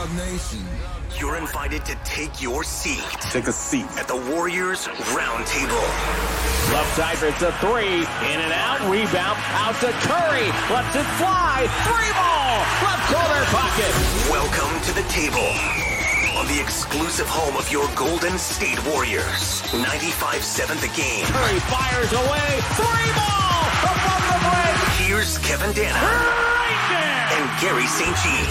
Dub Nation. You're invited to take your seat. Take a seat at the Warriors Roundtable. Left side for a three, in and out, rebound, out to Curry, lets it fly, three ball, left corner pocket. Welcome to the table on the exclusive home of your Golden State Warriors. 95-7 the game. Curry fires away, three ball, above the break. Here's Kevin Danna right and Gary St. Jean.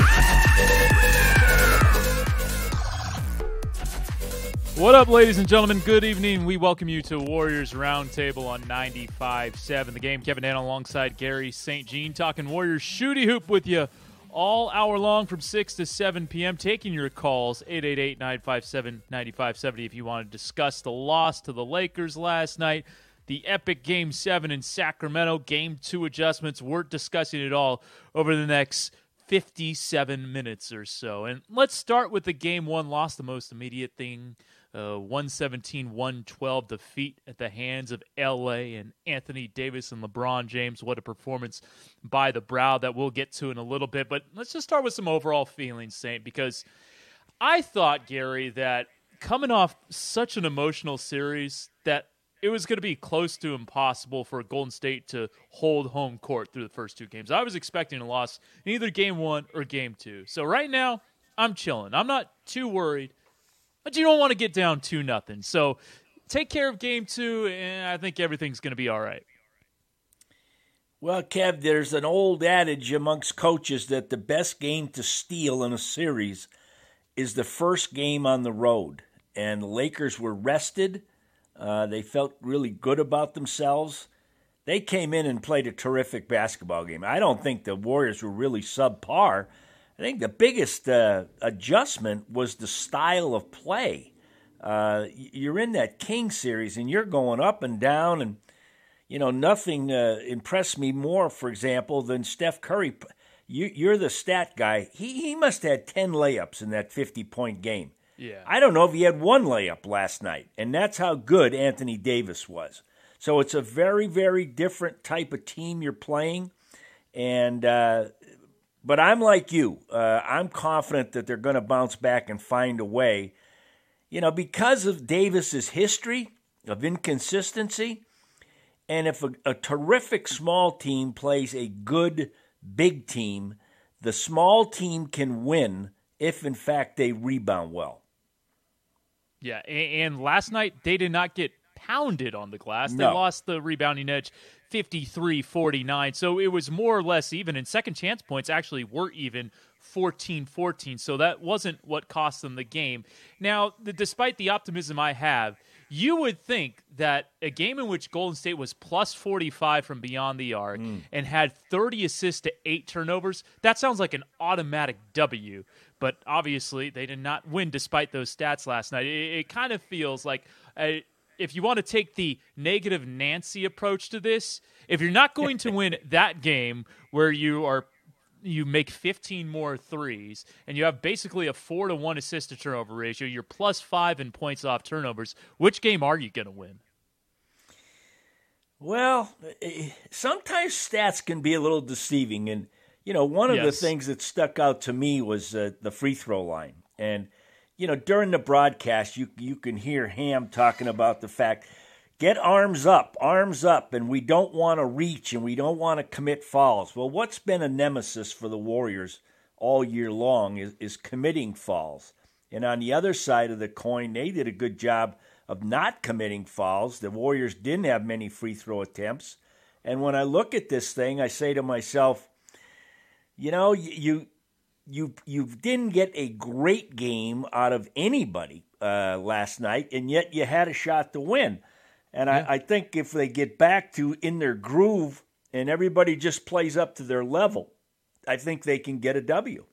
What up, ladies and gentlemen? Good evening. We welcome you to Warriors Roundtable on 95.7 The Game. Kevin Dan alongside Gary St. Jean talking Warriors shooty hoop with you all hour long from 6 to 7 p.m. Taking your calls, 888-957-9570 if you want to discuss the loss to the Lakers last night, the epic Game 7 in Sacramento, Game 2 adjustments. We're discussing it all over the next 57 minutes or so. And let's start with the Game 1 loss, the most immediate thing – uh, 117 112 defeat at the hands of LA and Anthony Davis and LeBron James. What a performance by the Brow that we'll get to in a little bit. But let's just start with some overall feelings, Saint, because I thought, Gary, that coming off such an emotional series that it was going to be close to impossible for Golden State to hold home court through the first two games. I was expecting a loss in either game one or game two. So right now, I'm chilling. I'm not too worried but you don't want to get down two nothing. So take care of game two, and I think everything's going to be all right. Well, Kev, there's an old adage amongst coaches that the best game to steal in a series is the first game on the road. And the Lakers were rested. Uh, they felt really good about themselves. They came in and played a terrific basketball game. I don't think the Warriors were really subpar. I think the biggest uh, adjustment was the style of play. Uh, you're in that King series and you're going up and down, and you know nothing uh, impressed me more, for example, than Steph Curry. You, are the stat guy. He he must have had ten layups in that 50 point game. Yeah. I don't know if he had one layup last night, and that's how good Anthony Davis was. So it's a very very different type of team you're playing, and uh, but I'm like you. Uh, I'm confident that they're going to bounce back and find a way. You know, because of Davis's history of inconsistency, and if a, a terrific small team plays a good big team, the small team can win if, in fact, they rebound well. Yeah, and last night they did not get pounded on the glass. They no. lost the rebounding edge 53 49. So it was more or less even, and second chance points actually were even 14 14. So that wasn't what cost them the game. Now, the, despite the optimism I have, you would think that a game in which Golden State was plus 45 from beyond the arc mm. and had 30 assists to eight turnovers, that sounds like an automatic W. But obviously, they did not win despite those stats last night. It, it kind of feels like a, if you want to take the negative Nancy approach to this, if you're not going to win that game where you are you make 15 more threes and you have basically a 4 to 1 assist to turnover ratio, you're plus 5 in points off turnovers, which game are you going to win? Well, eh, sometimes stats can be a little deceiving and you know, one of yes. the things that stuck out to me was uh, the free throw line. And you know, during the broadcast, you you can hear Ham talking about the fact get arms up, arms up, and we don't want to reach and we don't want to commit fouls. Well, what's been a nemesis for the Warriors all year long is, is committing fouls. And on the other side of the coin, they did a good job of not committing fouls. The Warriors didn't have many free throw attempts. And when I look at this thing, I say to myself, you know, you you you didn't get a great game out of anybody uh, last night, and yet you had a shot to win. And yeah. I, I think if they get back to in their groove and everybody just plays up to their level, I think they can get a W.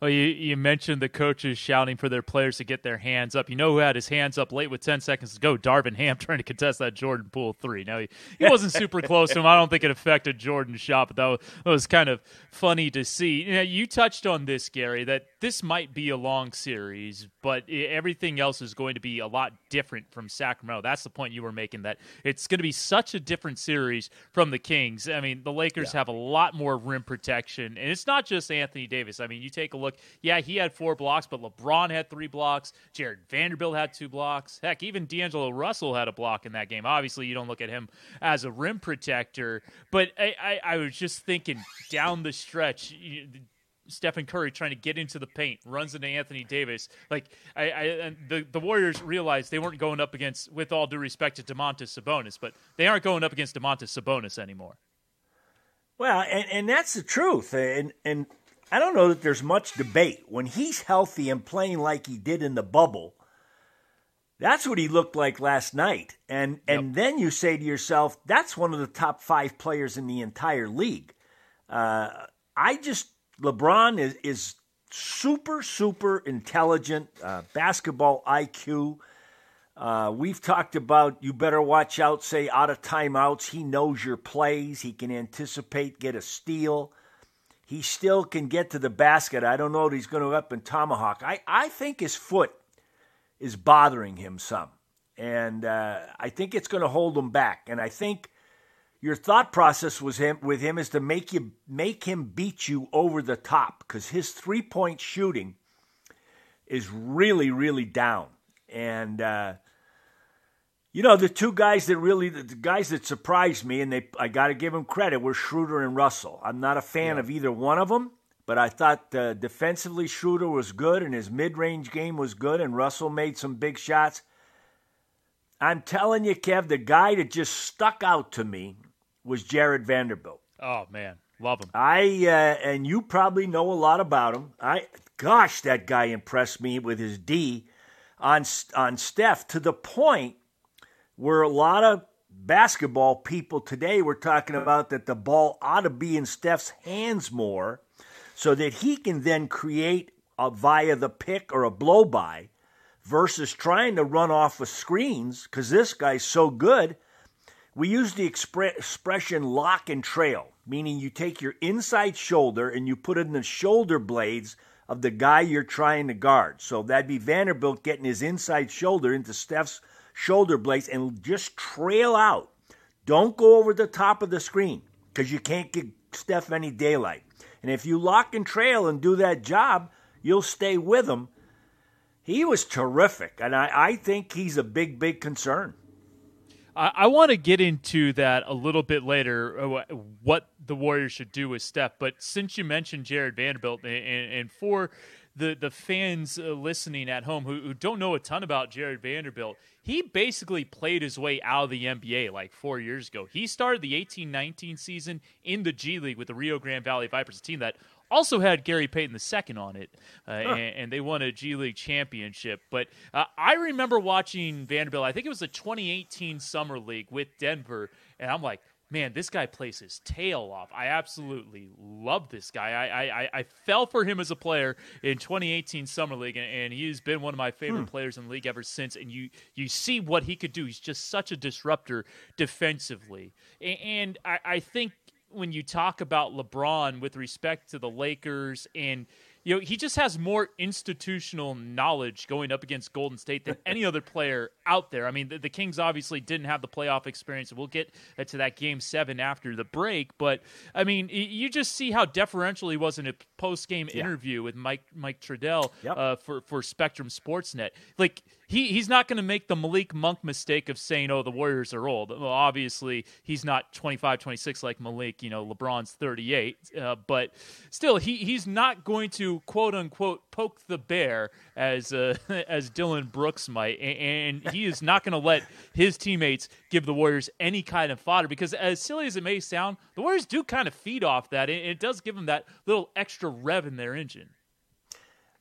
Well, you, you mentioned the coaches shouting for their players to get their hands up. You know who had his hands up late with 10 seconds to go? Darvin Ham trying to contest that Jordan Poole three. Now, he, he wasn't super close to him. I don't think it affected Jordan's shot, but that was, that was kind of funny to see. You, know, you touched on this, Gary, that this might be a long series, but everything else is going to be a lot different from Sacramento. That's the point you were making, that it's going to be such a different series from the Kings. I mean, the Lakers yeah. have a lot more rim protection, and it's not just Anthony Davis. I mean, you take a look look, yeah, he had four blocks, but LeBron had three blocks. Jarred Vanderbilt had two blocks. Heck, even D'Angelo Russell had a block in that game. Obviously, you don't look at him as a rim protector, but I, I, I was just thinking down the stretch. Stephen Curry trying to get into the paint, runs into Anthony Davis. Like I, I the the Warriors realized they weren't going up against, with all due respect to Domantas Sabonis, but they aren't going up against Domantas Sabonis anymore. Well, and, and that's the truth, and and I don't know that there's much debate when he's healthy and playing like he did in the bubble. That's what he looked like last night, and yep. and then you say to yourself, that's one of the top five players in the entire league. Uh, I just LeBron is is super super intelligent, uh, basketball IQ. Uh, we've talked about you better watch out, say out of timeouts. He knows your plays. He can anticipate, get a steal. He still can get to the basket. I don't know if he's going to up and tomahawk. I, I think his foot is bothering him some. And uh, I think it's going to hold him back. And I think your thought process was him with him is to make you make him beat you over the top because his three point shooting is really really down and uh, you know the two guys that really the guys that surprised me and they I got to give them credit were Schroeder and Russell. I'm not a fan yeah. of either one of them, but I thought uh, defensively Schroeder was good and his mid range game was good and Russell made some big shots. I'm telling you, Kev, the guy that just stuck out to me was Jarred Vanderbilt. Oh man, love him. I uh, and you probably know a lot about him. I gosh, that guy impressed me with his D on on Steph to the point where a lot of basketball people today were talking about that the ball ought to be in Steph's hands more, so that he can then create a, via the pick or a blow by, versus trying to run off of screens because this guy's so good we use the expre- expression lock and trail, meaning you take your inside shoulder and you put it in the shoulder blades of the guy you're trying to guard. So that'd be Vanderbilt getting his inside shoulder into Steph's shoulder blades and just trail out. Don't go over the top of the screen because you can't give Steph any daylight. And if you lock and trail and do that job, you'll stay with him. He was terrific, and I, I think he's a big, big concern. I, I want to get into that a little bit later, uh, what the Warriors should do with Steph. But since you mentioned Jarred Vanderbilt, and, and for the the fans uh, listening at home who, who don't know a ton about Jarred Vanderbilt, he basically played his way out of the NBA like four years ago. He started the 18-19 season in the G League with the Rio Grande Valley Vipers, a team that also had Gary Payton II on it, uh, huh. and, and, they won a G League championship. But uh, I remember watching Vanderbilt. I think it was the 2018 Summer League with Denver, and I'm like, man, this guy plays his tail off. I absolutely love this guy. I I, I fell for him as a player in 2018 Summer League, and, and he's been one of my favorite hmm. players in the league ever since. And you you see what he could do. He's just such a disruptor defensively, and, and I, I think when you talk about LeBron with respect to the Lakers and you know, he just has more institutional knowledge going up against Golden State than any other player out there. I mean, the, the, Kings obviously didn't have the playoff experience. We'll get uh, to that game seven after the break, but I mean, you just see how deferential he was in a post game yeah. interview with Mike Mike Trudell yep. uh, for for Spectrum Sportsnet. Like he he's not going to make the Malik Monk mistake of saying, "Oh, the Warriors are old." Well, obviously, he's not 25, 26 like Malik. You know, LeBron's 38, uh, but still, he he's not going to quote unquote poke the bear as uh, as Dillon Brooks might, and, and he is not going to let his teammates give the Warriors any kind of fodder because, as silly as it may sound, the Warriors do kind of feed off that, and it does give them that little extra rev in their engine.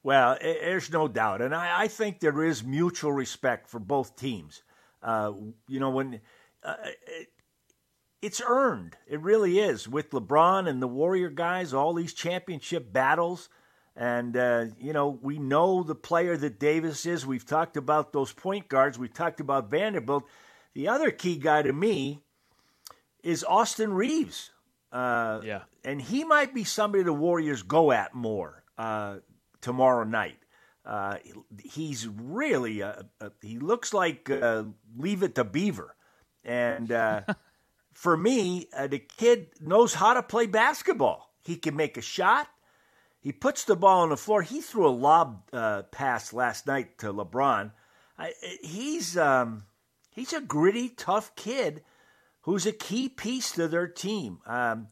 Well, there's no doubt, and I, I, think there is mutual respect for both teams. Uh, you know, when uh, it, it's earned, it really is with LeBron and the Warrior guys, all these championship battles, and uh, you know we know the player that Davis is. We've talked about those point guards. We talked about Vanderbilt. The other key guy to me is Austin Reaves. Uh, yeah, and he might be somebody the Warriors go at more. Uh, tomorrow night. Uh, he's really a, a, he looks like uh, Leave It to Beaver, and uh, for me, uh, the kid knows how to play basketball. He can make a shot. He puts the ball on the floor. He threw a lob uh, pass last night to LeBron. I, he's um, he's a gritty, tough kid who's a key piece to their team. Um,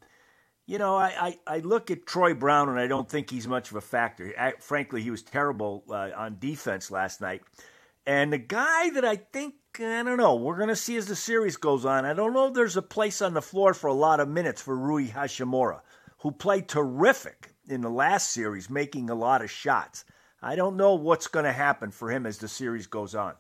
you know, I, I, I, look at Troy Brown and I don't think he's much of a factor. I, frankly, he was terrible uh, on defense last night. And the guy that I think, I don't know, we're going to see as the series goes on, I don't know if there's a place on the floor for a lot of minutes for Rui Hachimura, who played terrific in the last series, making a lot of shots. I don't know what's going to happen for him as the series goes on.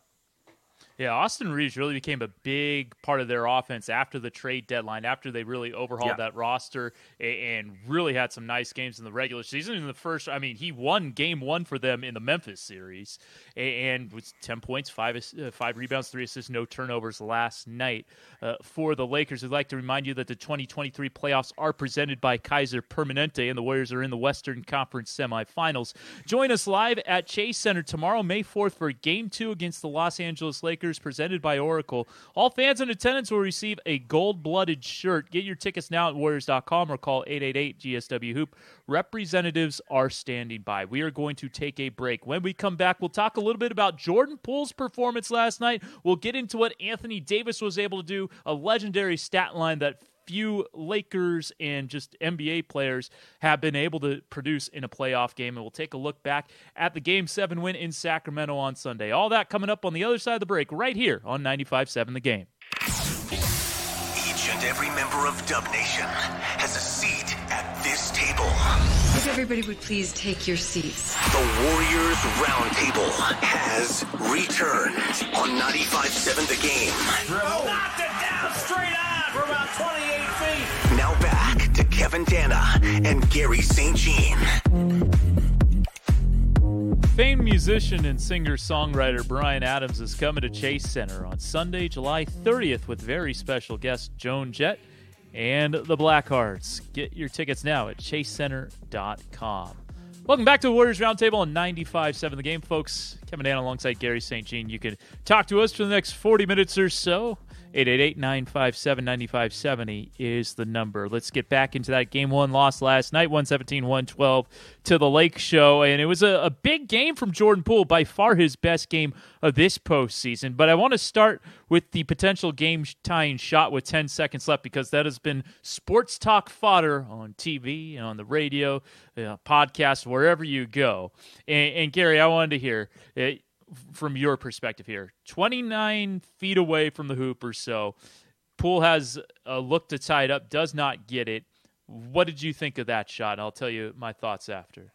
Yeah, Austin Reaves really became a big part of their offense after the trade deadline, after they really overhauled yeah. that roster and really had some nice games in the regular season. In the first, I mean, he won game one for them in the Memphis series and was 10 points, five, uh, five rebounds, three assists, no turnovers last night uh, for the Lakers. I'd like to remind you that the 2023 playoffs are presented by Kaiser Permanente, and the Warriors are in the Western Conference semifinals. Join us live at Chase Center tomorrow, May 4th, for game two against the Los Angeles Lakers presented by Oracle. All fans in attendance will receive a gold blooded shirt. Get your tickets now at Warriors.com or call 888 GSW Hoop. Representatives are standing by. We are going to take a break. When we come back, we'll talk a little bit about Jordan Poole's performance last night. We'll get into what Anthony Davis was able to do, a legendary stat line that few Lakers and just NBA players have been able to produce in a playoff game. And we'll take a look back at the Game 7 win in Sacramento on Sunday. All that coming up on the other side of the break right here on 95 7 The Game. Each and every member of Dub Nation has a seat at this table. If everybody would please take your seats. The Warriors Roundtable has returned on 95.7 The Game. Dribble. Knocked it down straight on for about 28 feet. Now back to Kevin Danna and Gary St. Jean. Famed musician and singer-songwriter Bryan Adams is coming to Chase Center on Sunday, July 30th with very special guest Joan Jett and the Blackhearts. Get your tickets now at chasecenter.com. Welcome back to the Warriors Roundtable on 95.7 The Game, folks. Kevin Dan alongside Gary St. Jean. You can talk to us for the next 40 minutes or so 888 957 9570 is the number. Let's get back into that game one loss last night, 117 112 to the Lake Show. And it was a, a big game from Jordan Poole, by far his best game of this postseason. But I want to start with the potential game tying shot with 10 seconds left because that has been sports talk fodder on TV and on the radio, uh, podcast, wherever you go. And, and Gary, I wanted to hear. Uh, from your perspective here 29 feet away from the hoop or so. Poole has a look to tie it up, does not get it. What did you think of that shot? I'll tell you my thoughts after.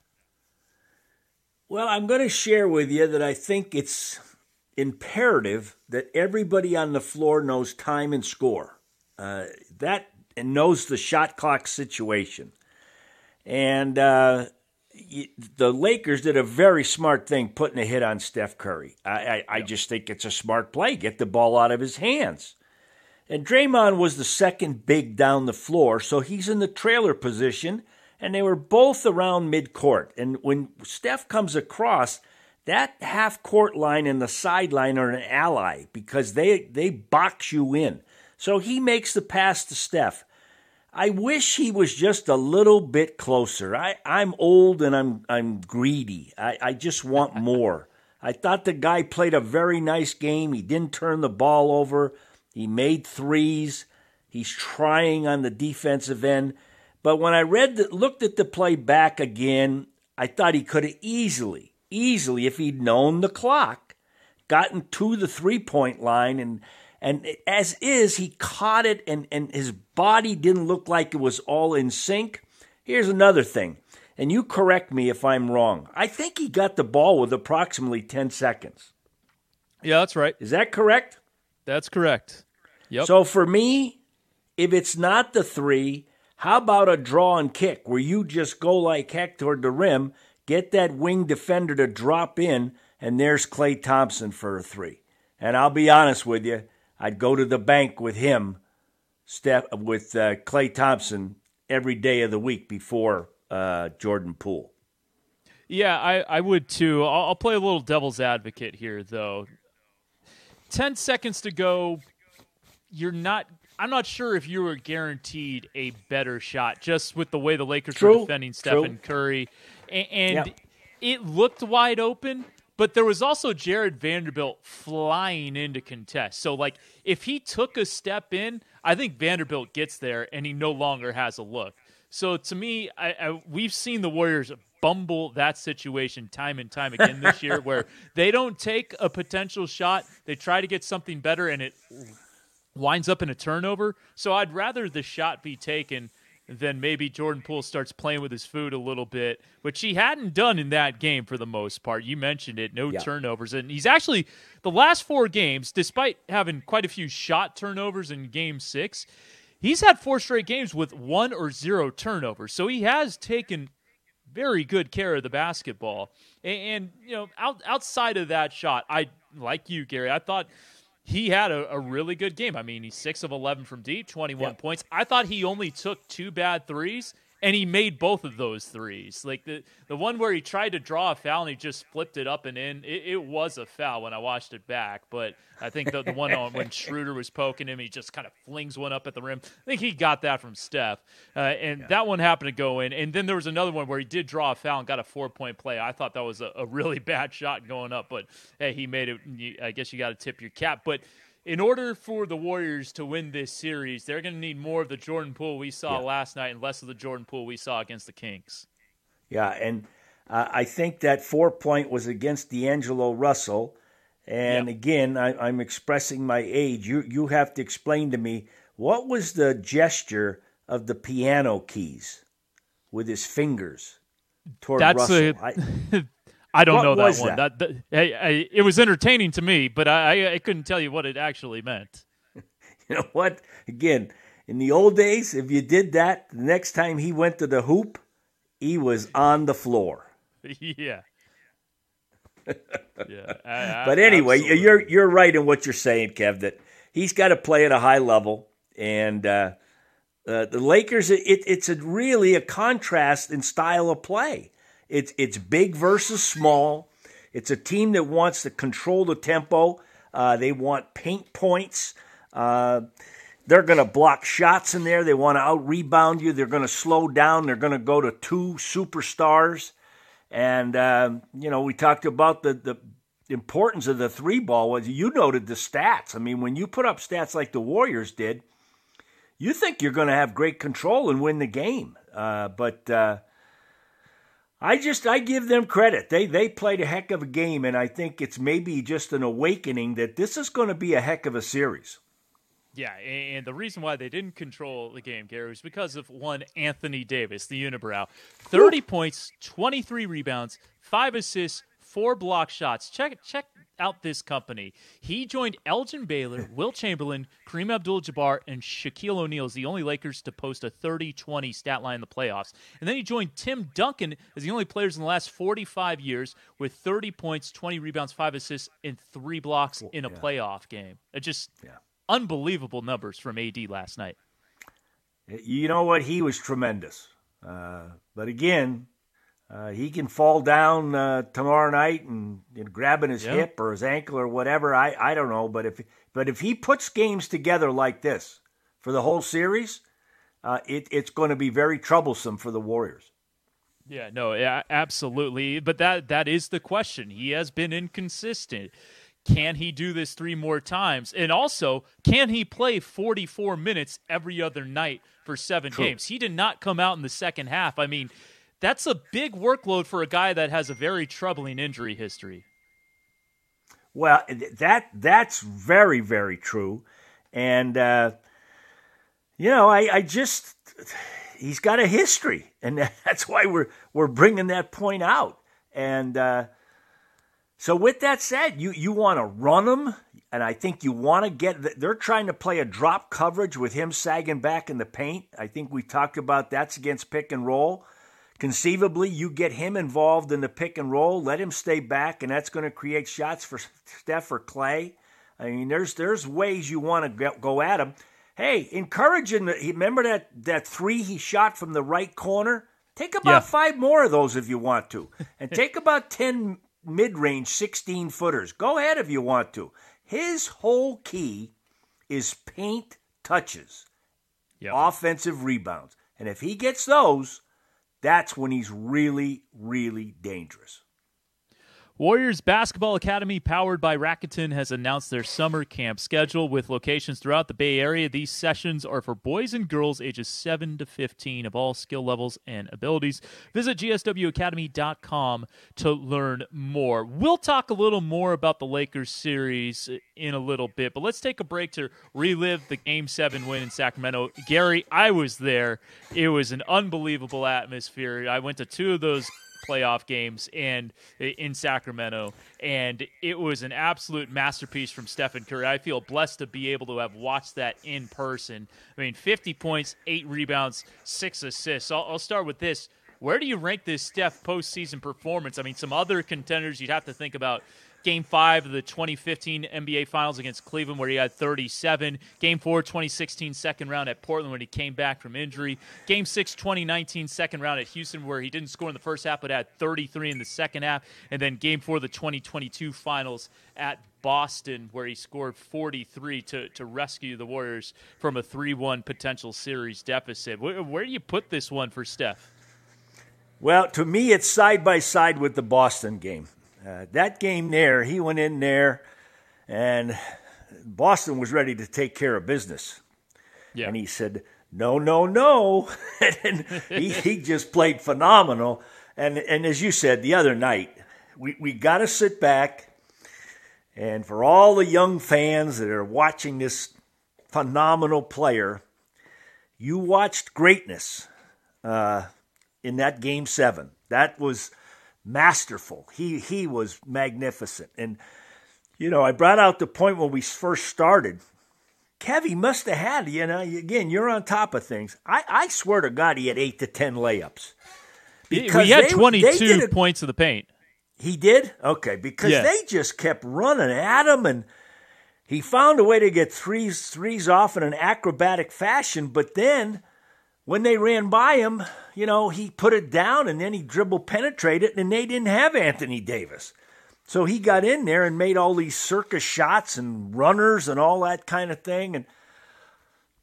Well, I'm going to share with you that I think it's imperative that everybody on the floor knows time and score. Uh, that and knows the shot clock situation. And uh, the Lakers did a very smart thing putting a hit on Steph Curry. I, I, I, just think it's a smart play. Get the ball out of his hands. And Draymond was the second big down the floor, so he's in the trailer position, and they were both around midcourt. And when Steph comes across, that half court line and the sideline are an ally because they they box you in. So he makes the pass to Steph. I wish he was just a little bit closer. I, I'm old and I'm I'm greedy. I, I just want more. I thought the guy played a very nice game. He didn't turn the ball over. He made threes. He's trying on the defensive end. But when I read the, looked at the play back again, I thought he could have easily, easily, if he'd known the clock, gotten to the three point line and and as is, he caught it and, and his body didn't look like it was all in sync. Here's another thing, and you correct me if I'm wrong. I think he got the ball with approximately 10 seconds. Yeah, that's right. Is that correct? That's correct. Yep. So for me, if it's not the three, how about a draw and kick where you just go like heck toward the rim, get that wing defender to drop in, and there's Klay Thompson for a three. And I'll be honest with you, I'd go to the bank with him, step with uh, Klay Thompson every day of the week before uh, Jordan Poole. Yeah, I, I would too. I'll, I'll play a little devil's advocate here, though. 10 seconds to go. You're not I'm not sure if you were guaranteed a better shot just with the way the Lakers true, were defending Stephen Curry and, yep. it looked wide open. But there was also Jarred Vanderbilt flying into contest. So, like, if he took a step in, I think Vanderbilt gets there and he no longer has a look. So, to me, I, I, we've seen the Warriors bumble that situation time and time again this year where they don't take a potential shot, they try to get something better, and it winds up in a turnover. So, I'd rather the shot be taken then maybe Jordan Poole starts playing with his food a little bit, which he hadn't done in that game for the most part. You mentioned it, no yeah. turnovers. And he's actually, the last four games, despite having quite a few shot turnovers in game six, he's had four straight games with one or zero turnovers. So he has taken very good care of the basketball. And, and you know, out, outside of that shot, I, like you, Gary, I thought he had a, a, really good game. I mean, he's six of eleven from deep, twenty one points. I thought he only took two bad threes, and he made both of those threes. Like the the one where he tried to draw a foul and he just flipped it up and in. It, it was a foul when I watched it back, but I think the, the one on when Schroeder was poking him, he just kind of flings one up at the rim. I think he got that from Steph, uh, and yeah. that one happened to go in. And then there was another one where he did draw a foul and got a four point play. I thought that was a, a really bad shot going up, but hey, he made it. I guess you got to tip your cap, but in order for the Warriors to win this series, they're going to need more of the Jordan Poole we saw yeah. last night and less of the Jordan Poole we saw against the Kings. Yeah, and uh, I think that four point was against D'Angelo Russell. And again, I, am expressing my age. You you have to explain to me what was the gesture of the piano keys with his fingers toward That's Russell. A, I, I don't what know that one. That, that, that it was entertaining to me, but I, I couldn't tell you what it actually meant. you know what? Again, in the old days, if you did that, the next time he went to the hoop, he was on the floor. Yeah. yeah. I, I, but anyway, absolutely. you're you're right in what you're saying, Kev. That he's got to play at a high level, and uh, uh, the Lakers. It, it's a really a contrast in style of play. It's it's big versus small. It's a team that wants to control the tempo. Uh, they want paint points. Uh, they're going to block shots in there. They want to out rebound you. They're going to slow down. They're going to go to two superstars. And, uh, you know, we talked about the, the importance of the three ball. Was You noted the stats. I mean, when you put up stats like the Warriors did, you think you're going to have great control and win the game. Uh, but uh, I just I give them credit. They they played a heck of a game, and I think it's maybe just an awakening that this is going to be a heck of a series. Yeah, and the reason why they didn't control the game, Gary, was because of one Anthony Davis, the unibrow. 30 Ooh. points, 23 rebounds, 5 assists, 4 block shots. Check check out this company. He joined Elgin Baylor, Wilt Chamberlain, Kareem Abdul Jabbar, and Shaquille O'Neal as the only Lakers to post a 30 20 stat line in the playoffs. And then he joined Tim Duncan as the only players in the last 45 years with 30 points, 20 rebounds, 5 assists, and 3 blocks in a yeah. playoff game. It just yeah. unbelievable numbers from AD last night. You know what? He was tremendous. Uh, but again, uh, he can fall down uh, tomorrow night and, and grabbing his hip or his ankle or whatever. I, I don't know, but if but if he puts games together like this for the whole series, uh, it, it's going to be very troublesome for the Warriors. Yeah, no, yeah, absolutely. But that that is the question. He has been inconsistent. Can he do this three more times? And also, can he play 44 minutes every other night for seven True. games? He did not come out in the second half. I mean, that's a big workload for a guy that has a very troubling injury history. Well, that that's very very true, and uh, you know I, I just he's got a history, and that's why we're we're bringing that point out. And uh, so, with that said, you you want to run him, and I think you want to get. They're trying to play a drop coverage with him sagging back in the paint. I think we talked about that's against pick and roll. Conceivably, you get him involved in the pick and roll, let him stay back, and that's going to create shots for Steph or Klay. I mean, there's there's ways you want to go at him. Hey, encouraging. Remember that that three he shot from the right corner. Take about yeah. five more of those if you want to, and take about ten mid-range 16 footers. Go ahead if you want to. His whole key is paint touches, yep. offensive rebounds, and if he gets those that's when he's really, really dangerous. Warriors Basketball Academy, powered by Rakuten, has announced their summer camp schedule with locations throughout the Bay Area. These sessions are for boys and girls ages 7 to 15 of all skill levels and abilities. Visit gswacademy.com to learn more. We'll talk a little more about the Lakers series in a little bit, but let's take a break to relive the Game 7 win in Sacramento. Gary, I was there. It was an unbelievable atmosphere. I went to two of those playoff games and in Sacramento, and it was an absolute masterpiece from Stephen Curry. I feel blessed to be able to have watched that in person. I mean, 50 points, eight rebounds, six assists. I'll, I'll start with this. Where do you rank this Steph postseason performance? I mean, some other contenders you'd have to think about Game five of the 2015 NBA Finals against Cleveland, where he had 37. Game four, 2016 second round at Portland, when he came back from injury. Game six, 2019 second round at Houston, where he didn't score in the first half, but had 33 in the second half. And then game four, the 2022 Finals at Boston, where he scored 43 to, to rescue the Warriors from a 3 1 potential series deficit. Where, where do you put this one for Steph? Well, to me, it's side by side with the Boston game. Uh, that game there, he went in there, and Boston was ready to take care of business. Yeah. And he said, "No, no, no," and he, he just played phenomenal. And and as you said the other night, we we got to sit back. And for all the young fans that are watching this phenomenal player, you watched greatness uh, in that game seven. That was masterful. He he was magnificent. And you know, I brought out the point when we first started. Kevy must have had, you know, again, you're on top of things. I, I swear to God, he had eight to ten layups. Because he had they, 22 they points of the paint. He did? Okay, because they just kept running at him and he found a way to get threes threes off in an acrobatic fashion, but then when they ran by him, you know, he put it down and then he dribble penetrated, and they didn't have Anthony Davis. So he got in there and made all these circus shots and runners and all that kind of thing. And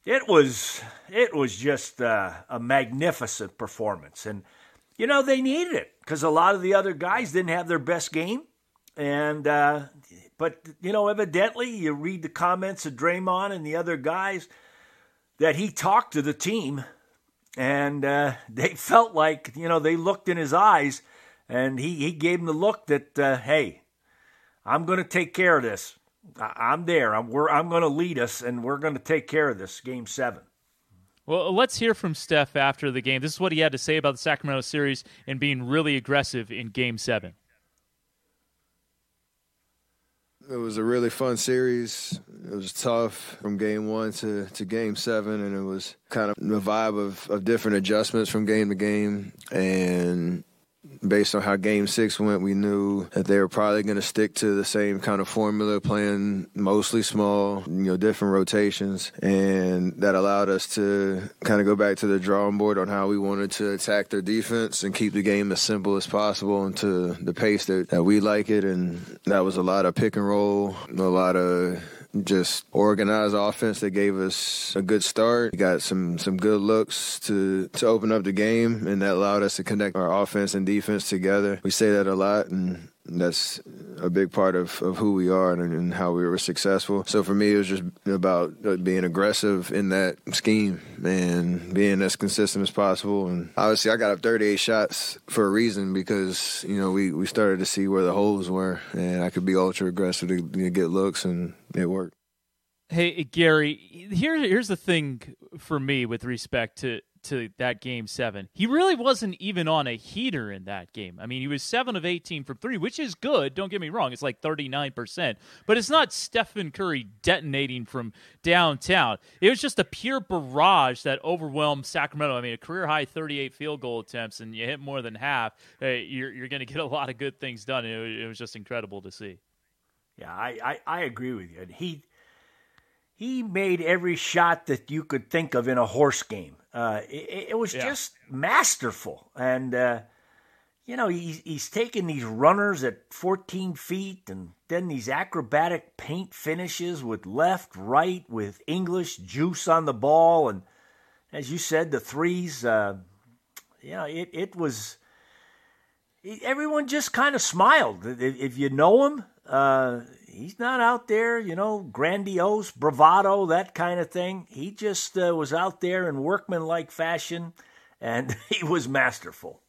it was it was just uh, a magnificent performance. And you know they needed it because a lot of the other guys didn't have their best game. And uh, but you know, evidently, you read the comments of Draymond and the other guys that he talked to the team and uh, they felt like you know they looked in his eyes, and he he gave them the look that uh, hey, I'm going to take care of this. I, am there. I'm I'm going to lead us, and we're going to take care of this game seven. Well, let's hear from Steph after the game. This is what he had to say about the Sacramento series and being really aggressive in Game Seven. It was a really fun series. It was tough from game one to, to game seven, and it was kind of the vibe of, of different adjustments from game to game. And based on how game six went, we knew that they were probably going to stick to the same kind of formula, playing mostly small, you know, different rotations. And that allowed us to kind of go back to the drawing board on how we wanted to attack their defense and keep the game as simple as possible and to the pace that, that we like it. And that was a lot of pick and roll, a lot of just organized offense that gave us a good start. We got some some good looks to to open up the game, and that allowed us to connect our offense and defense together. We say that a lot, and that's a big part of, of who we are and, and, how we were successful. So for me, it was just about uh, being aggressive in that scheme and being as consistent as possible. And obviously, I got up 38 shots for a reason because you know we, we started to see where the holes were, and I could be ultra aggressive to know, get looks, and it worked. Hey Gary, here here's the thing for me with respect to to that game seven. He really wasn't even on a heater in that game. I mean, he was seven of 18 from three, which is good. Don't get me wrong. It's like 39%, but it's not Stephen Curry detonating from downtown. It was just a pure barrage that overwhelmed Sacramento. I mean, a career high 38 field goal attempts, and you hit more than half. Uh, you're, you're going to get a lot of good things done. It, it was just incredible to see. Yeah, I, I, I agree with you. He, he made every shot that you could think of in a horse game. Uh, it, it, was yeah. just masterful, and uh, you know he's he's taking these runners at 14 feet, and then these acrobatic paint finishes with left, right, with English juice on the ball, and as you said, the threes. Uh, yeah, it it was. Everyone just kind of smiled. If you know him, uh, he's not out there, you know, grandiose, bravado, that kind of thing. He just uh, was out there in workmanlike fashion, and he was masterful.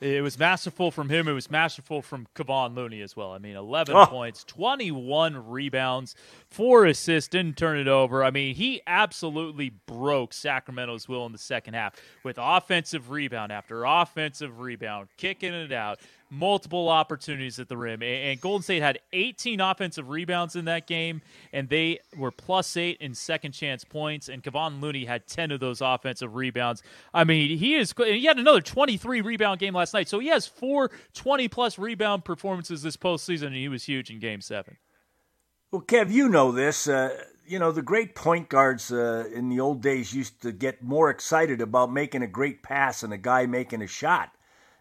It was masterful from him. It was masterful from Kevon Looney as well. I mean, 11 oh. points, 21 rebounds, four assists, didn't turn it over. I mean, he absolutely broke Sacramento's will in the second half with offensive rebound after offensive rebound, kicking it out, multiple opportunities at the rim. And Golden State had 18 offensive rebounds in that game, and they were plus eight in second chance points. And Kevon Looney had 10 of those offensive rebounds. I mean, he is. He had another 23 rebound game last night, so he has four 20 plus rebound performances this postseason, and he was huge in Game Seven. Well, Kev, you know this. Uh, you know the great point guards uh, in the old days used to get more excited about making a great pass and a guy making a shot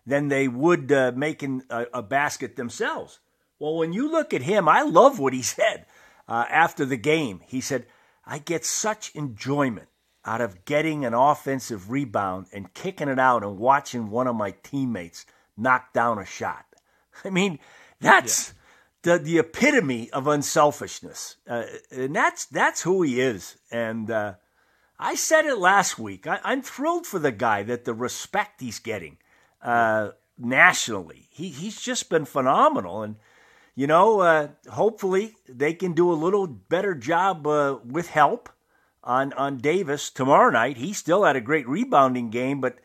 than they would uh, making a, a, basket themselves. Well, when you look at him, I love what he said uh, after the game. He said, I get such enjoyment out of getting an offensive rebound and kicking it out and watching one of my teammates knock down a shot. I mean, that's. Yeah. The, the epitome of unselfishness, uh, and that's that's who he is. And uh, I said it last week. I, I'm thrilled for the guy that the respect he's getting uh, nationally. He he's just been phenomenal, and you know, uh, hopefully they can do a little better job uh, with help on on Davis tomorrow night. He still had a great rebounding game, but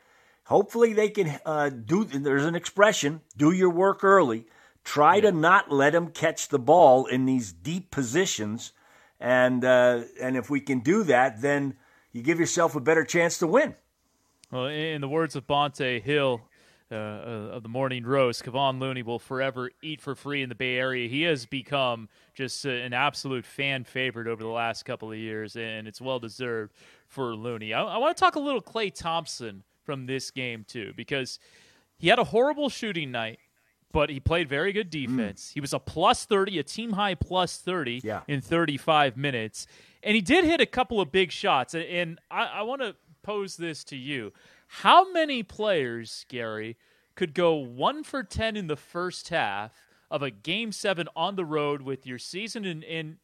hopefully they can uh, do. There's an expression: "Do your work early." Try to not let him catch the ball in these deep positions, and uh, and if we can do that, then you give yourself a better chance to win. Well, in the words of Bonta Hill, uh, uh, of the morning roast, Kevon Looney will forever eat for free in the Bay Area. He has become just an absolute fan favorite over the last couple of years, and it's well deserved for Looney. I, I want to talk a little Klay Thompson from this game too, because he had a horrible shooting night but he played very good mm. defense. Mm. He was a plus 30, a team high plus 30 yeah. in 35 minutes. And he did hit a couple of big shots. And I, I want to pose this to you. How many players, Gary, could go one for 10 in the first half of a game seven on the road with your season and, and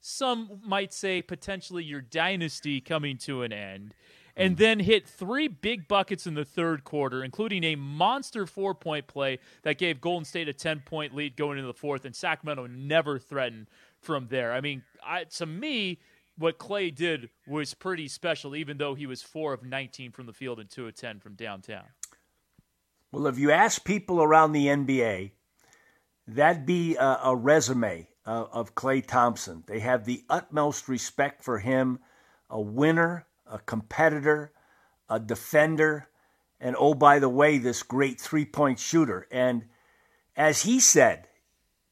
some might say potentially your dynasty coming to an end? and hmm. then hit three big buckets in the third quarter, including a monster four point play that gave Golden State a 10 point lead going into the fourth, and Sacramento never threatened from there. I mean, I, to me, what Klay did was pretty special, even though he was four of 19 from the field and two of 10 from downtown. Well, if you ask people around the NBA, that'd be a, a resume uh, of Klay Thompson. They have the utmost respect for him, a winner, a competitor, a defender, and oh, by the way, this great three point shooter. And as he said,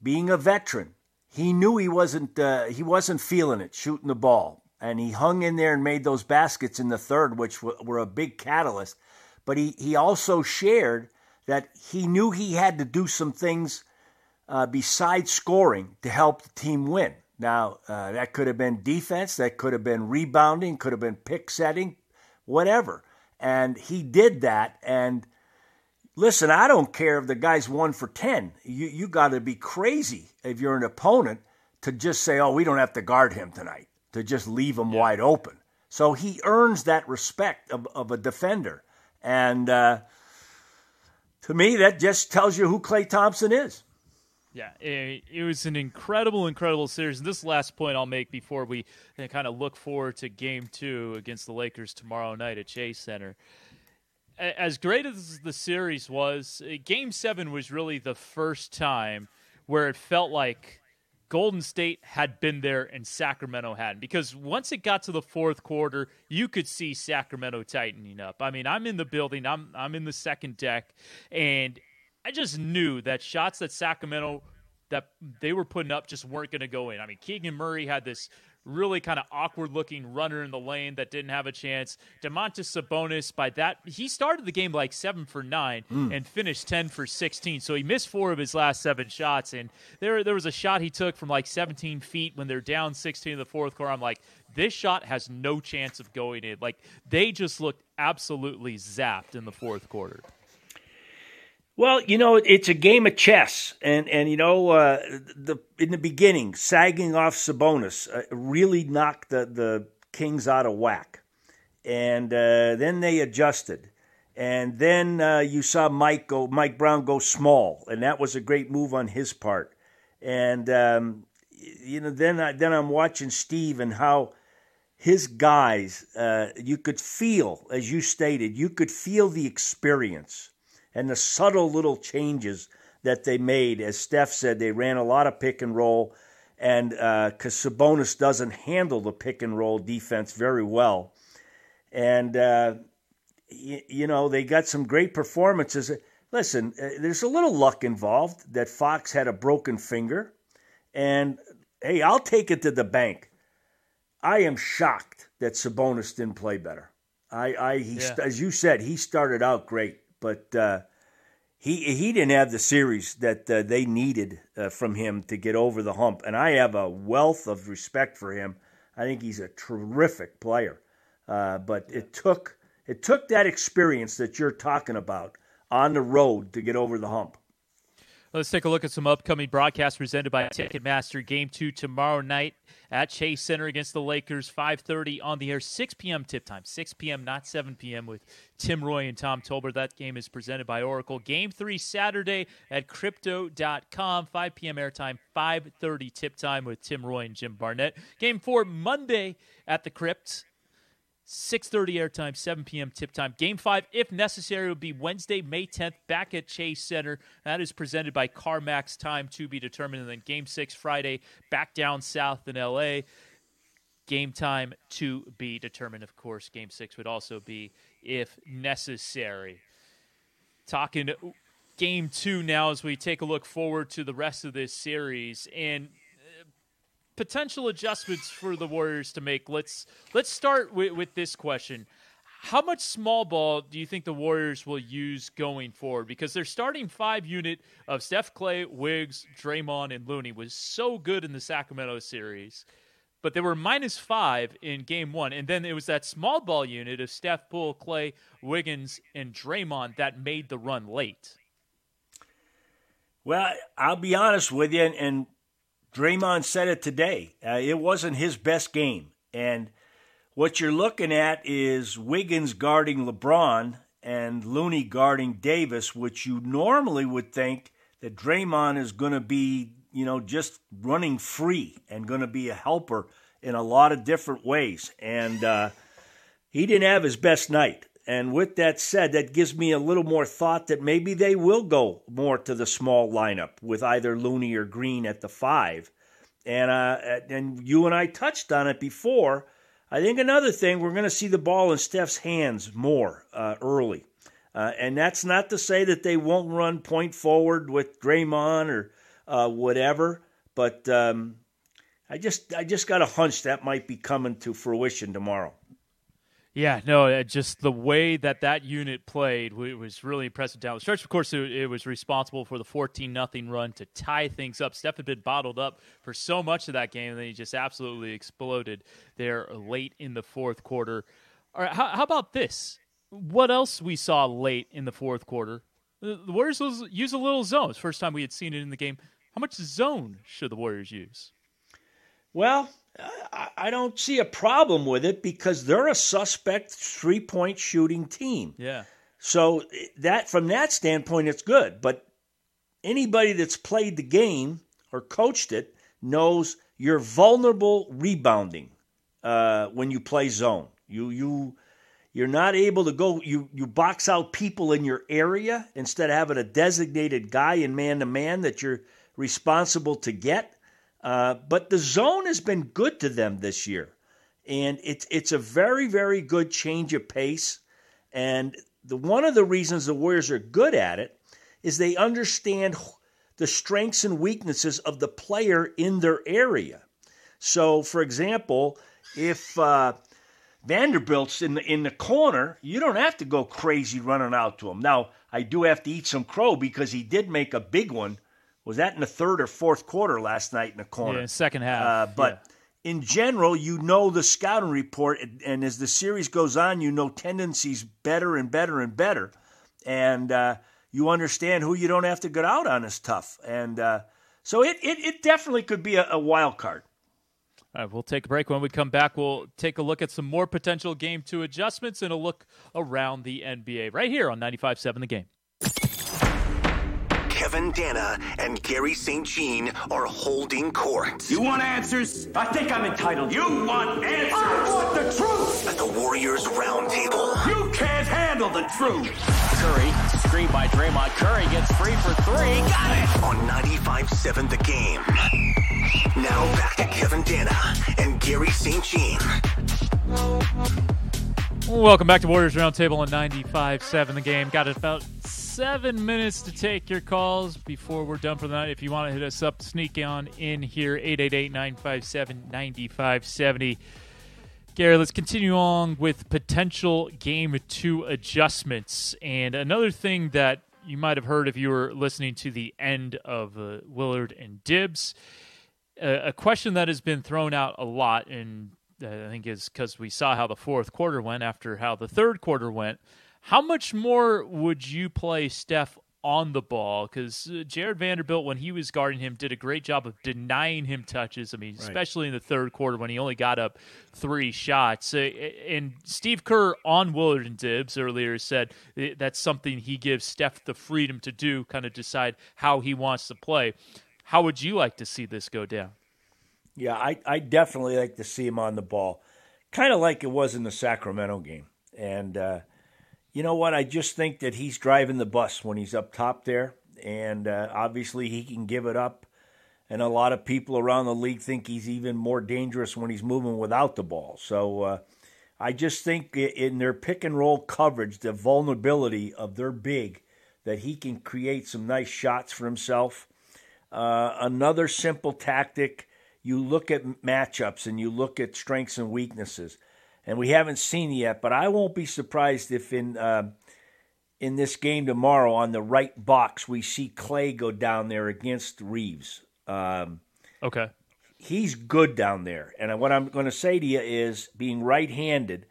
being a veteran, he knew he wasn't uh, he wasn't feeling it shooting the ball, and he hung in there and made those baskets in the third, which w- were a big catalyst. But he he also shared that he knew he had to do some things uh, besides scoring to help the team win. Now uh, that could have been defense, that could have been rebounding, could have been pick setting, whatever. And he did that, and Listen, I don't care if the guy's one for 10. You, you got to be crazy if you're an opponent to just say, oh, we don't have to guard him tonight, to just leave him yeah. wide open. So he earns that respect of, of a defender. And uh, to me, that just tells you who Klay Thompson is. Yeah, it, it, was an incredible, incredible series. And this last point I'll make before we kind of look forward to game two against the Lakers tomorrow night at Chase Center as great as the series was, uh, Game Seven was really the first time where it felt like Golden State had been there and Sacramento hadn't. Because once it got to the fourth quarter, you could see Sacramento tightening up. I mean, I'm in the building, I'm I'm in the second deck, and I just knew that shots that Sacramento that they were putting up just weren't going to go in. I mean, Keegan Murray had this really kind of awkward looking runner in the lane that didn't have a chance. Domantas Sabonis, by that, he started the game like seven for nine mm. and finished 10 for 16. So he missed four of his last seven shots. And there, there was a shot he took from like 17 feet when they're down 16 in the fourth quarter. I'm like, this shot has no chance of going in. Like they just looked absolutely zapped in the fourth quarter. Well, you know, it's a game of chess, and and you know, uh, the in the beginning, sagging off Sabonis uh, really knocked the the Kings out of whack, and uh, then they adjusted, and then uh, you saw Mike go, Mike Brown go small, and that was a great move on his part, and um, you know, then I, then I'm watching Steve and how his guys, uh, you could feel, as you stated, you could feel the experience and the subtle little changes that they made. As Steph said, they ran a lot of pick and roll, and because uh, Sabonis doesn't handle the pick and roll defense very well, and uh, y- you know they got some great performances. Listen, uh, there's a little luck involved that Fox had a broken finger, and hey, I'll take it to the bank. I am shocked that Sabonis didn't play better. I, I he, yeah. as you said, he started out great, but uh, he he didn't have the series that uh, they needed uh, from him to get over the hump. And I have a wealth of respect for him. I think he's a terrific player. Uh, but it took it took that experience that you're talking about on the road to get over the hump. Let's take a look at some upcoming broadcasts presented by Ticketmaster. Game two tomorrow night at Chase Center against the Lakers, 5:30 on the air, 6 p.m. tip time, 6 p.m. not 7 p.m. with Tim Roye and Tom Tolbert. That game is presented by Oracle. Game three Saturday at Crypto.com, 5 p.m. airtime, 5:30 tip time with Tim Roye and Jim Barnett. Game four Monday at the Crypt. 6.30 airtime, 7 p.m. tip time. Game 5, if necessary, will be Wednesday, May 10th, back at Chase Center. That is presented by CarMax Time to be determined. And then Game 6, Friday, back down south in L.A. Game time to be determined. Of course, Game 6 would also be if necessary. Talking Game 2 now as we take a look forward to the rest of this series. And potential adjustments for the Warriors to make. Let's let's start with, with this question. How much small ball do you think the Warriors will use going forward? Because their starting five unit of Steph Klay, Wiggs, Draymond, and Looney was so good in the Sacramento series, but they were minus five in game one. And then it was that small ball unit of Steph, Poole, Klay, Wiggins, and Draymond that made the run late. Well, I'll be honest with you, and, and Draymond said it today. Uh, it wasn't his best game. And what you're looking at is Wiggins guarding LeBron and Looney guarding Davis, which you normally would think that Draymond is going to be, you know, just running free and going to be a helper in a lot of different ways. And uh, he didn't have his best night. And with that said, that gives me a little more thought that maybe they will go more to the small lineup with either Looney or Green at the five. And uh, and you and I touched on it before. I think another thing we're going to see the ball in Steph's hands more uh, early, uh, and that's not to say that they won't run point forward with Draymond or uh, whatever. But um, I just I just got a hunch that might be coming to fruition tomorrow. Yeah, no, uh, just the way that that unit played was really impressive down the stretch. Of course, it, was responsible for the 14 nothing run to tie things up. Steph had been bottled up for so much of that game, and then he just absolutely exploded there late in the fourth quarter. All right, how, how about this? What else we saw late in the fourth quarter? The Warriors use a little zone. It's first time we had seen it in the game. How much zone should the Warriors use? Well, I don't see a problem with it because they're a suspect three point shooting team. Yeah. So that from that standpoint, it's good. But anybody that's played the game or coached it knows you're vulnerable rebounding uh, when you play zone. You you you're not able to go. You you box out people in your area instead of having a designated guy in man to man that you're responsible to get. Uh, but the zone has been good to them this year. And it's it's a very, very good change of pace. And the one of the reasons the Warriors are good at it is they understand the strengths and weaknesses of the player in their area. So, for example, if uh, Vanderbilt's in the in the corner, you don't have to go crazy running out to him. Now, I do have to eat some crow because he did make a big one was that in the third or fourth quarter last night in the corner? Yeah, second half. Uh, but in general, you know the scouting report, and as the series goes on, you know tendencies better and better and better, and uh, you understand who you don't have to get out on is tough, and uh, so it, it, it definitely could be a, a wild card. All right, we'll take a break. When we come back, we'll take a look at some more potential game two adjustments and a look around the NBA right here on 95.7 The Game. Kevin Danna and Garry St. Jean are holding court. You want answers? I think I'm entitled. You want answers? I want the truth! At the Warriors Roundtable. You can't handle the truth! Curry, screen by Draymond. Curry gets free for three. Got it! On 95.7 The Game. Now back to Kevin Danna and Garry St. Jean. Welcome back to Warriors Roundtable on 95.7 The Game. Got about seven minutes to take your calls before we're done for the night. If you want to hit us up, sneak on in here, 888-957-9570. Garry, let's continue on with potential game two adjustments. And another thing that you might have heard if you were listening to the end of uh, Willard and Dibs, uh, a question that has been thrown out a lot, and I think is because we saw how the fourth quarter went after how the third quarter went – how much more would you play Steph on the ball? Because Jarred Vanderbilt, when he was guarding him, did a great job of denying him touches. I mean, right. especially in the third quarter when he only got up three shots. Uh, and Steve Kerr on Willard and Dibs earlier said uh, that's something he gives Steph the freedom to do, kind of decide how he wants to play. How would you like to see this go down? Yeah, I, I definitely like to see him on the ball, kind of like it was in the Sacramento game. And, uh, you know what? I just think that he's driving the bus when he's up top there, and uh, obviously he can give it up. And a lot of people around the league think he's even more dangerous when he's moving without the ball. So uh, I just think in their pick and roll coverage, the vulnerability of their big, that he can create some nice shots for himself. Uh, another simple tactic you look at matchups and you look at strengths and weaknesses and we haven't seen yet. But I won't be surprised if in uh, in this game tomorrow on the right box we see Klay go down there against Reaves. Um, okay, he's good down there. And what I'm going to say to you is, being right-handed,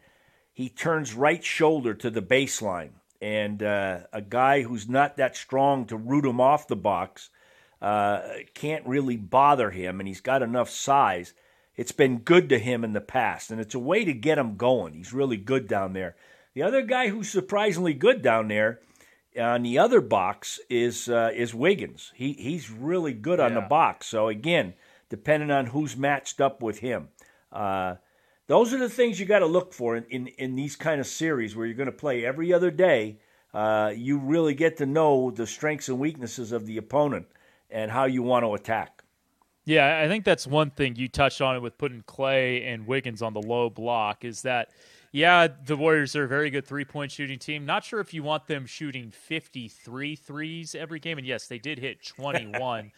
he turns right shoulder to the baseline, and uh, a guy who's not that strong to root him off the box. Uh, can't really bother him, and he's got enough size it's been good to him in the past, and it's a way to get him going. He's really good down there. The other guy who's surprisingly good down there on the other box is uh, is Wiggins. He he's really good on the box. So again, depending on who's matched up with him, uh, those are the things you got to look for in, in, in these kind of series where you're going to play every other day. Uh, you really get to know the strengths and weaknesses of the opponent and how you want to attack. Yeah, I think that's one thing you touched on it with putting Klay and Wiggins on the low block is that yeah, the Warriors are a very good three point shooting team. Not sure if you want them shooting 53 threes every game. And yes, they did hit 21.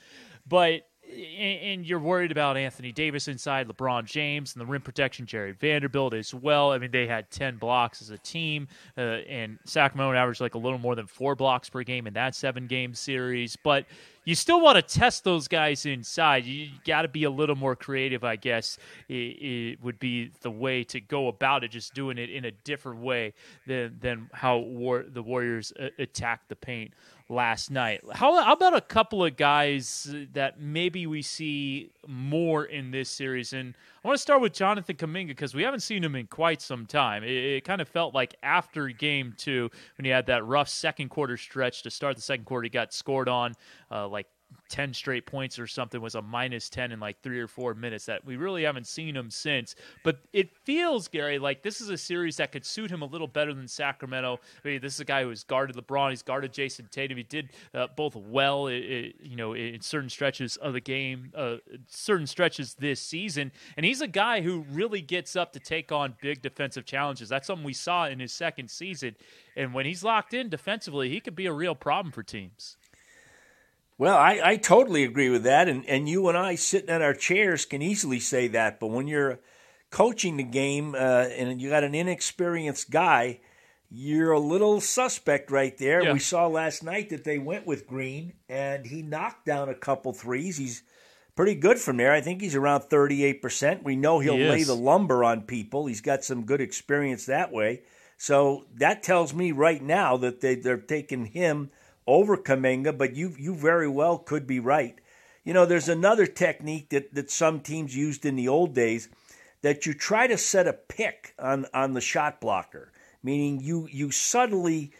but and you're worried about Anthony Davis inside, LeBron James, and the rim protection, Jarred Vanderbilt as well. I mean, they had 10 blocks as a team, uh, and Sacramento averaged like a little more than four blocks per game in that seven game series. But you still want to test those guys inside. You got to be a little more creative, I guess. It, it, would be the way to go about it, just doing it in a different way than than how war, the Warriors uh, attack the paint last night. How, how, about a couple of guys that maybe we see more in this series? And I want to start with Jonathan Kuminga because we haven't seen him in quite some time. It, it, kind of felt like after game two, when he had that rough second quarter stretch to start the second quarter, he got scored on uh, like 10 straight points or something was a minus 10 in like three or four minutes that we really haven't seen him since. But it feels, Garry, like this is a series that could suit him a little better than Sacramento. I mean, this is a guy who has guarded LeBron, he's guarded Jayson Tatum. He did uh, both well, it, it, you know, in certain stretches of the game, uh, certain stretches this season. And he's a guy who really gets up to take on big defensive challenges. That's something we saw in his second season. And when he's locked in defensively, he could be a real problem for teams. Well, I, I totally agree with that. And, and you and I sitting in our chairs can easily say that. But when you're coaching the game uh, and you got an inexperienced guy, you're a little suspect right there. Yeah. We saw last night that they went with Green and he knocked down a couple threes. He's pretty good from there. I think he's around 38%. We know he'll he lay the lumber on people. He's got some good experience that way. So that tells me right now that they, they're taking him over Kuminga, but you you very well could be right. You know, there's another technique that, that some teams used in the old days that you try to set a pick on, on the shot blocker, meaning you you subtly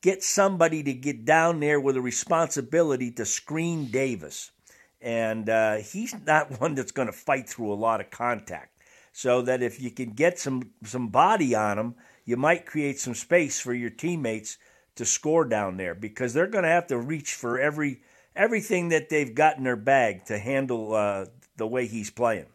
get somebody to get down there with a responsibility to screen Davis. And uh, he's not one that's going to fight through a lot of contact. So that if you can get some, some body on him, you might create some space for your teammates to score down there because they're going to have to reach for every everything that they've got in their bag to handle uh, the way he's playing.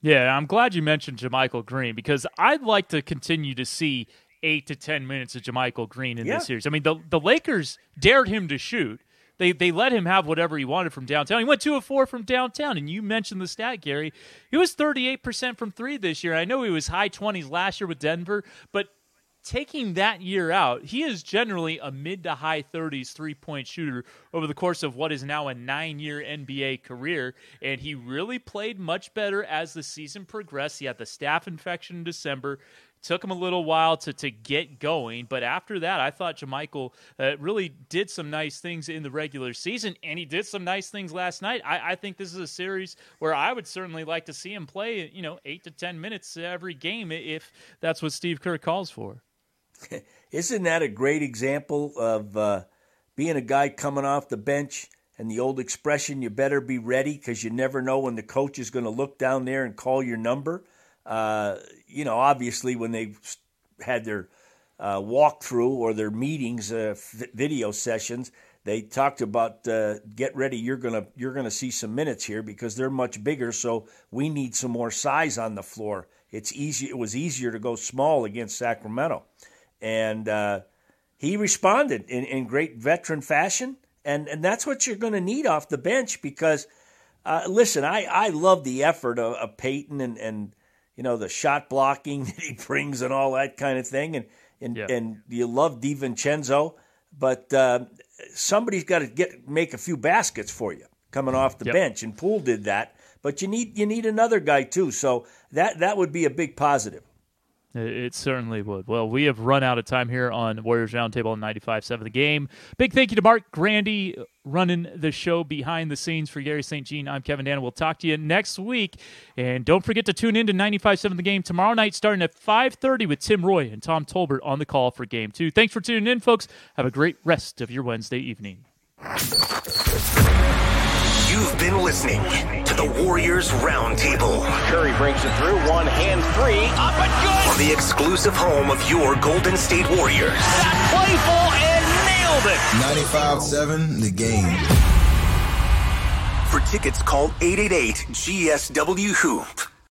Yeah, I'm glad you mentioned JaMychal Green because I'd like to continue to see eight to ten minutes of JaMychal Green in yeah. this series. I mean, the the Lakers dared him to shoot. They they let him have whatever he wanted from downtown. He went two of four from downtown, and you mentioned the stat, Garry. He was 38 percent from three this year. I know he was high 20s last year with Denver, but taking that year out, he is generally a mid to high 30s three point shooter over the course of what is now a nine year NBA career. And he really played much better as the season progressed. He had the staph infection in December. Took him a little while to, to get going, but after that, I thought JaMychal uh, really did some nice things in the regular season, and he did some nice things last night. I, I think this is a series where I would certainly like to see him play, you know, eight to ten minutes every game if that's what Steve Kerr calls for. Isn't that a great example of uh, being a guy coming off the bench and the old expression, you better be ready because you never know when the coach is going to look down there and call your number? Uh, you know, obviously, when they had their uh, walkthrough or their meetings, uh, video sessions, they talked about uh, get ready. You're gonna you're gonna see some minutes here because they're much bigger. So we need some more size on the floor. It's easy. It was easier to go small against Sacramento, and uh, he responded in, in great veteran fashion. And and that's what you're going to need off the bench because. Uh, listen, I, I love the effort of, of Payton and, and you know, the shot blocking that he brings and all that kind of thing. And and yeah. and you love DiVincenzo, but uh, somebody's got to get make a few baskets for you coming off the yep. bench. And Poole did that, but you need you need another guy too. So that that would be a big positive. It certainly would. Well, we have run out of time here on Warriors Roundtable on 95.7 The Game. Big thank you to Mark Grandy uh, running the show behind the scenes for Garry St. Jean. I'm Kevin Danna. We'll talk to you next week. And don't forget to tune in to 95.7 The Game tomorrow night starting at 5.30 with Tim Roye and Tom Tolbert on the call for Game 2. Thanks for tuning in, folks. Have a great rest of your Wednesday evening. You've been listening to the Warriors Roundtable. Curry breaks it through, one hand three, up and good! On the exclusive home of your Golden State Warriors. That playful and nailed it! 95-7, the game. For tickets, call 888-GSW-HOOP.